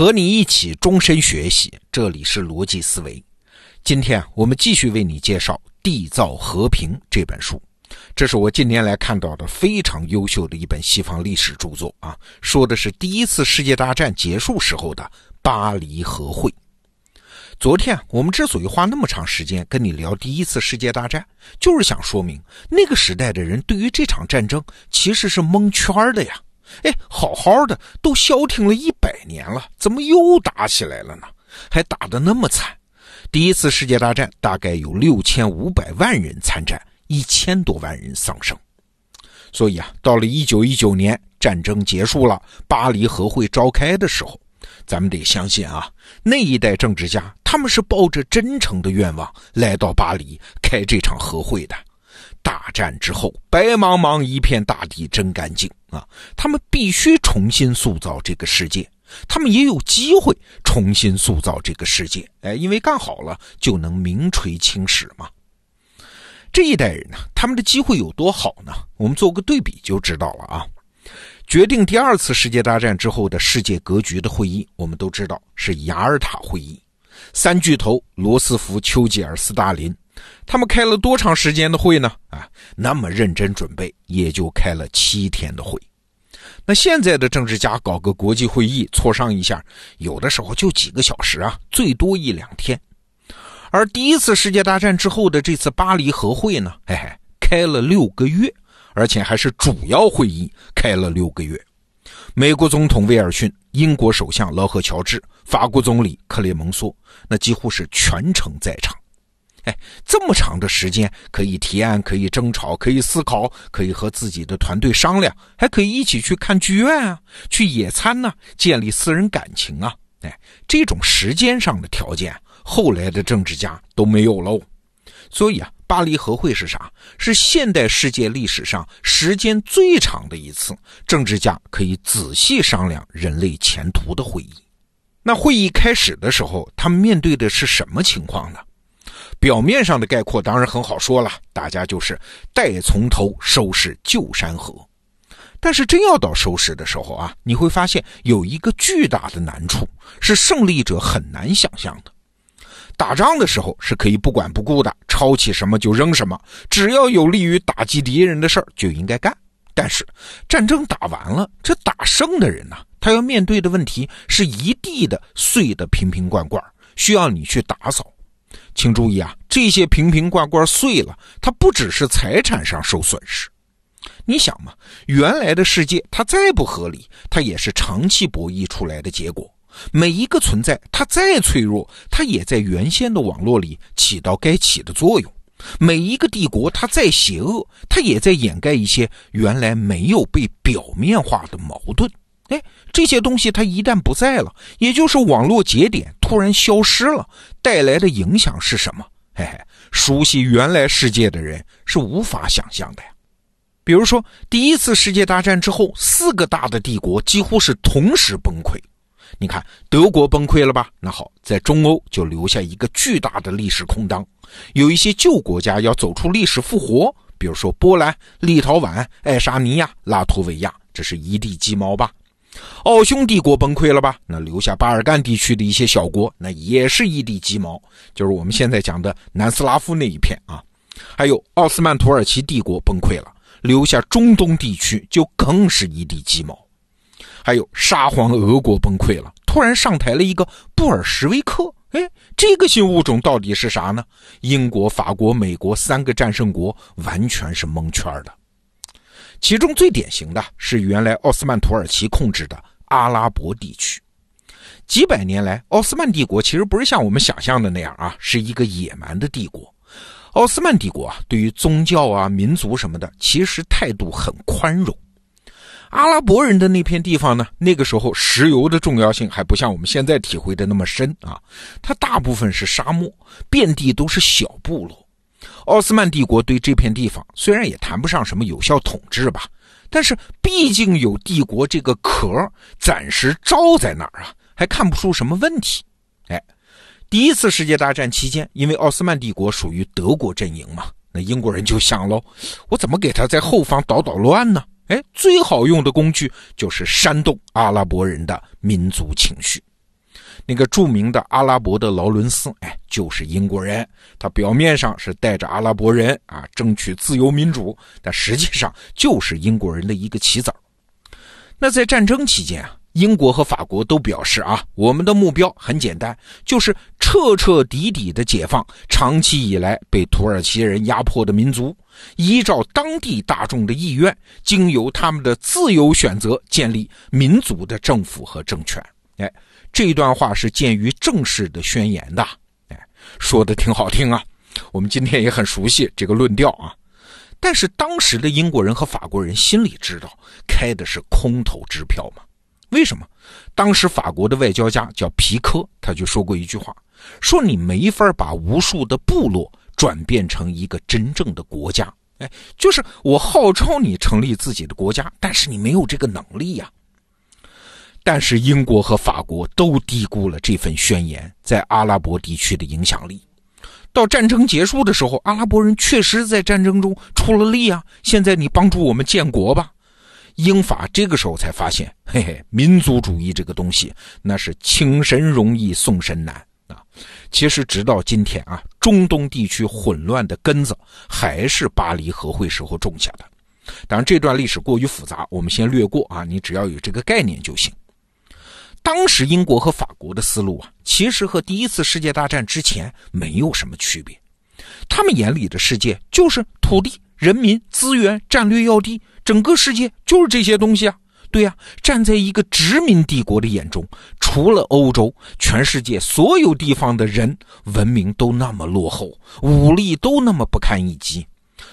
和你一起终身学习，这里是逻辑思维。今天我们继续为你介绍《缔造和平》这本书，这是我近年来看到的非常优秀的一本西方历史著作啊，说的是第一次世界大战结束时候的巴黎和会。昨天我们之所以花那么长时间跟你聊第一次世界大战，就是想说明那个时代的人对于这场战争其实是蒙圈的呀。哎，好好的都消停了一百年了，怎么又打起来了呢？还打得那么惨！第一次世界大战大概有六千五百万人参战，一千多万人丧生。所以啊，到了一九一九年，战争结束了，巴黎和会召开的时候，咱们得相信啊，那一代政治家他们是抱着真诚的愿望来到巴黎开这场和会的。大战之后，白茫茫一片大地真干净啊！他们必须重新塑造这个世界，他们也有机会重新塑造这个世界。哎，因为干好了就能名垂青史嘛。这一代人呢，他们的机会有多好呢？我们做个对比就知道了啊。决定第二次世界大战之后的世界格局的会议，我们都知道是雅尔塔会议，三巨头罗斯福、丘吉尔、斯大林。他们开了多长时间的会呢？啊，那么认真准备，也就开了七天的会。那现在的政治家搞个国际会议，磋商一下，有的时候就几个小时啊，最多一两天。而第一次世界大战之后的这次巴黎和会呢，嘿嘿，开了六个月，而且还是主要会议开了六个月。美国总统威尔逊、英国首相劳合乔治、法国总理克雷蒙梭，那几乎是全程在场。哎，这么长的时间可以提案，可以争吵，可以思考，可以和自己的团队商量，还可以一起去看剧院啊，去野餐呢，建立私人感情啊。哎，这种时间上的条件，后来的政治家都没有喽。所以啊，巴黎和会是啥？是现代世界历史上时间最长的一次政治家可以仔细商量人类前途的会议。那会议开始的时候，他们面对的是什么情况呢？表面上的概括当然很好说了，大家就是待从头收拾旧山河。但是真要到收拾的时候啊，你会发现有一个巨大的难处，是胜利者很难想象的。打仗的时候是可以不管不顾的，抄起什么就扔什么，只要有利于打击敌人的事儿就应该干。但是战争打完了，这打胜的人呢，他要面对的问题是一地的碎的瓶瓶罐罐，需要你去打扫。请注意啊，这些瓶瓶罐罐碎了，它不只是财产上受损失。你想嘛，原来的世界它再不合理，它也是长期博弈出来的结果。每一个存在，它再脆弱，它也在原先的网络里起到该起的作用。每一个帝国，它再邪恶，它也在掩盖一些原来没有被表面化的矛盾。哎，这些东西它一旦不在了，也就是网络节点突然消失了，带来的影响是什么？嘿嘿，熟悉原来世界的人是无法想象的呀。比如说，第一次世界大战之后，四个大的帝国几乎是同时崩溃。你看，德国崩溃了吧？那好，在中欧就留下一个巨大的历史空当，有一些旧国家要走出历史复活，比如说波兰、立陶宛、爱沙尼亚、拉脱维亚，这是一地鸡毛吧？奥匈帝国崩溃了吧？那留下巴尔干地区的一些小国，那也是一地鸡毛，就是我们现在讲的南斯拉夫那一片啊。还有奥斯曼土耳其帝国崩溃了，留下中东地区就更是一地鸡毛。还有沙皇俄国崩溃了，突然上台了一个布尔什维克，哎，这个新物种到底是啥呢？英国、法国、美国三个战胜国完全是蒙圈的。其中最典型的是原来奥斯曼土耳其控制的阿拉伯地区。几百年来，奥斯曼帝国其实不是像我们想象的那样啊，是一个野蛮的帝国。奥斯曼帝国啊，对于宗教啊、民族什么的，其实态度很宽容。阿拉伯人的那片地方呢，那个时候石油的重要性还不像我们现在体会的那么深啊，它大部分是沙漠，遍地都是小部落。奥斯曼帝国对这片地方虽然也谈不上什么有效统治吧，但是毕竟有帝国这个壳暂时罩在那儿啊，还看不出什么问题。哎，第一次世界大战期间，因为奥斯曼帝国属于德国阵营嘛，那英国人就想喽，我怎么给他在后方捣捣乱呢？哎，最好用的工具就是煽动阿拉伯人的民族情绪。那个著名的阿拉伯的劳伦斯，哎，就是英国人。他表面上是带着阿拉伯人啊争取自由民主，但实际上就是英国人的一个棋子儿。那在战争期间啊，英国和法国都表示啊，我们的目标很简单，就是彻彻底底的解放长期以来被土耳其人压迫的民族，依照当地大众的意愿，经由他们的自由选择，建立民族的政府和政权。哎，这段话是鉴于正式的宣言的。哎，说的挺好听啊，我们今天也很熟悉这个论调啊。但是当时的英国人和法国人心里知道，开的是空头支票嘛？为什么？当时法国的外交家叫皮科，他就说过一句话，说你没法把无数的部落转变成一个真正的国家。哎，就是我号召你成立自己的国家，但是你没有这个能力呀。但是英国和法国都低估了这份宣言在阿拉伯地区的影响力。到战争结束的时候，阿拉伯人确实在战争中出了力啊！现在你帮助我们建国吧。英法这个时候才发现，嘿嘿，民族主义这个东西，那是请神容易送神难啊！其实直到今天啊，中东地区混乱的根子还是巴黎和会时候种下的。当然，这段历史过于复杂，我们先略过啊，你只要有这个概念就行。当时英国和法国的思路啊，其实和第一次世界大战之前没有什么区别。他们眼里的世界就是土地、人民、资源、战略要地，整个世界就是这些东西啊。对呀，站在一个殖民帝国的眼中，除了欧洲，全世界所有地方的人文明都那么落后，武力都那么不堪一击。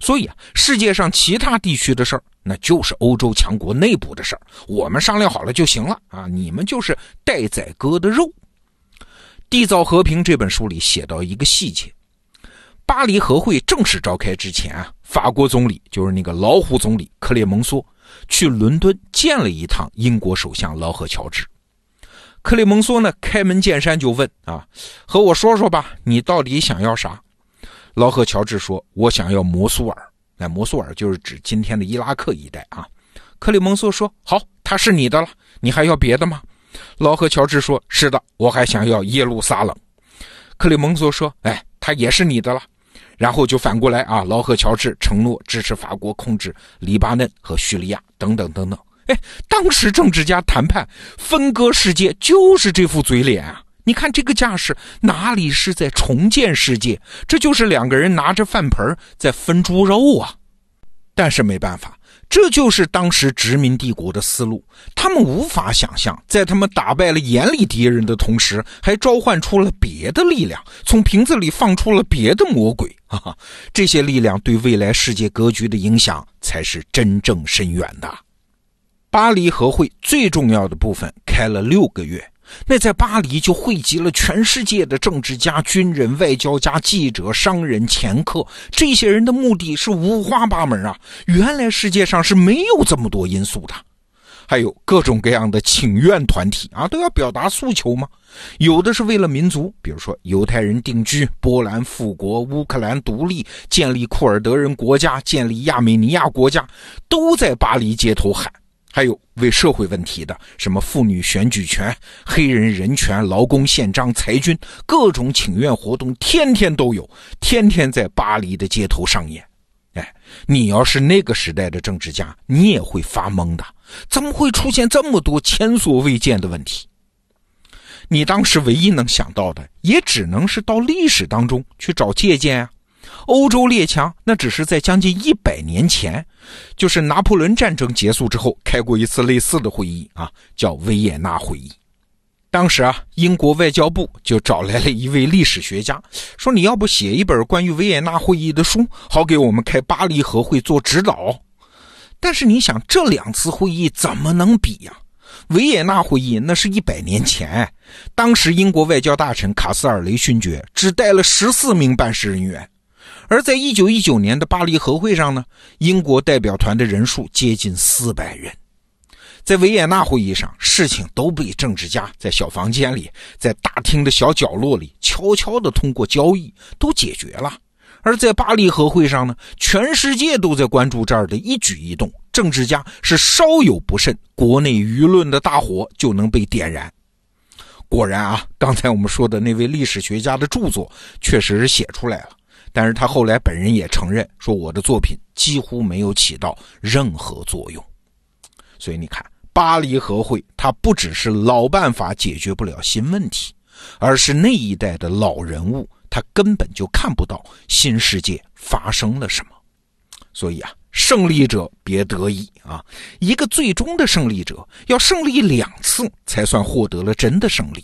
所以啊，世界上其他地区的事儿，那就是欧洲强国内部的事儿，我们商量好了就行了啊！你们就是待宰割的肉。《缔造和平》这本书里写到一个细节：巴黎和会正式召开之前啊，法国总理就是那个老虎总理克列蒙梭，去伦敦见了一趟英国首相劳合乔治。克列蒙梭呢，开门见山就问啊：“和我说说吧，你到底想要啥？”劳赫乔治说：“我想要摩苏尔。那摩苏尔就是指今天的伊拉克一带啊。”克里蒙梭说：“好，他是你的了。你还要别的吗？”劳赫乔治说：“是的，我还想要耶路撒冷。”克里蒙梭说：“哎，他也是你的了。”然后就反过来啊，劳赫乔治承诺支持法国控制黎巴嫩和叙利亚等等等等。哎，当时政治家谈判分割世界就是这副嘴脸啊。你看这个架势，哪里是在重建世界？这就是两个人拿着饭盆在分猪肉啊！但是没办法，这就是当时殖民帝国的思路。他们无法想象，在他们打败了眼里敌人的同时，还召唤出了别的力量，从瓶子里放出了别的魔鬼啊！这些力量对未来世界格局的影响，才是真正深远的。巴黎和会最重要的部分开了六个月。那在巴黎就汇集了全世界的政治家、军人、外交家、记者、商人、掮客，这些人的目的是五花八门啊！原来世界上是没有这么多因素的，还有各种各样的请愿团体啊，都要表达诉求吗？有的是为了民族，比如说犹太人定居、波兰复国、乌克兰独立、建立库尔德人国家、建立亚美尼亚国家，都在巴黎街头喊。还有为社会问题的，什么妇女选举权、黑人人权、劳工宪章、裁军，各种请愿活动，天天都有，天天在巴黎的街头上演。哎，你要是那个时代的政治家，你也会发懵的。怎么会出现这么多前所未见的问题？你当时唯一能想到的，也只能是到历史当中去找借鉴啊。欧洲列强那只是在将近一百年前，就是拿破仑战争结束之后开过一次类似的会议啊，叫维也纳会议。当时啊，英国外交部就找来了一位历史学家，说你要不写一本关于维也纳会议的书，好给我们开巴黎和会做指导。但是你想，这两次会议怎么能比呀？维也纳会议那是一百年前，当时英国外交大臣卡斯尔雷勋爵只带了十四名办事人员。而在一九一九年的巴黎和会上呢，英国代表团的人数接近四百人。在维也纳会议上，事情都被政治家在小房间里，在大厅的小角落里悄悄地通过交易都解决了。而在巴黎和会上呢，全世界都在关注这儿的一举一动，政治家是稍有不慎，国内舆论的大火就能被点燃。果然啊，刚才我们说的那位历史学家的著作确实是写出来了，但是他后来本人也承认说，我的作品几乎没有起到任何作用。所以你看，巴黎和会它不只是老办法解决不了新问题，而是那一代的老人物他根本就看不到新世界发生了什么。所以啊，胜利者别得意啊！一个最终的胜利者要胜利两次才算获得了真的胜利。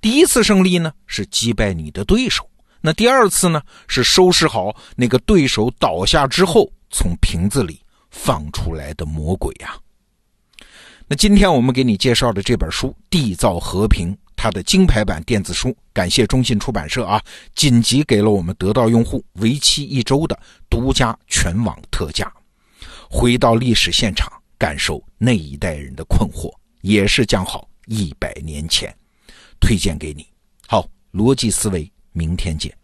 第一次胜利呢是击败你的对手，那第二次呢是收拾好那个对手倒下之后从瓶子里放出来的魔鬼呀。那今天我们给你介绍的这本书《缔造和平》，它的金牌版电子书，感谢中信出版社啊，紧急给了我们得到用户为期一周的独家全网特价。回到历史现场，感受那一代人的困惑，也是讲好一百年前，推荐给你。好，逻辑思维，明天见。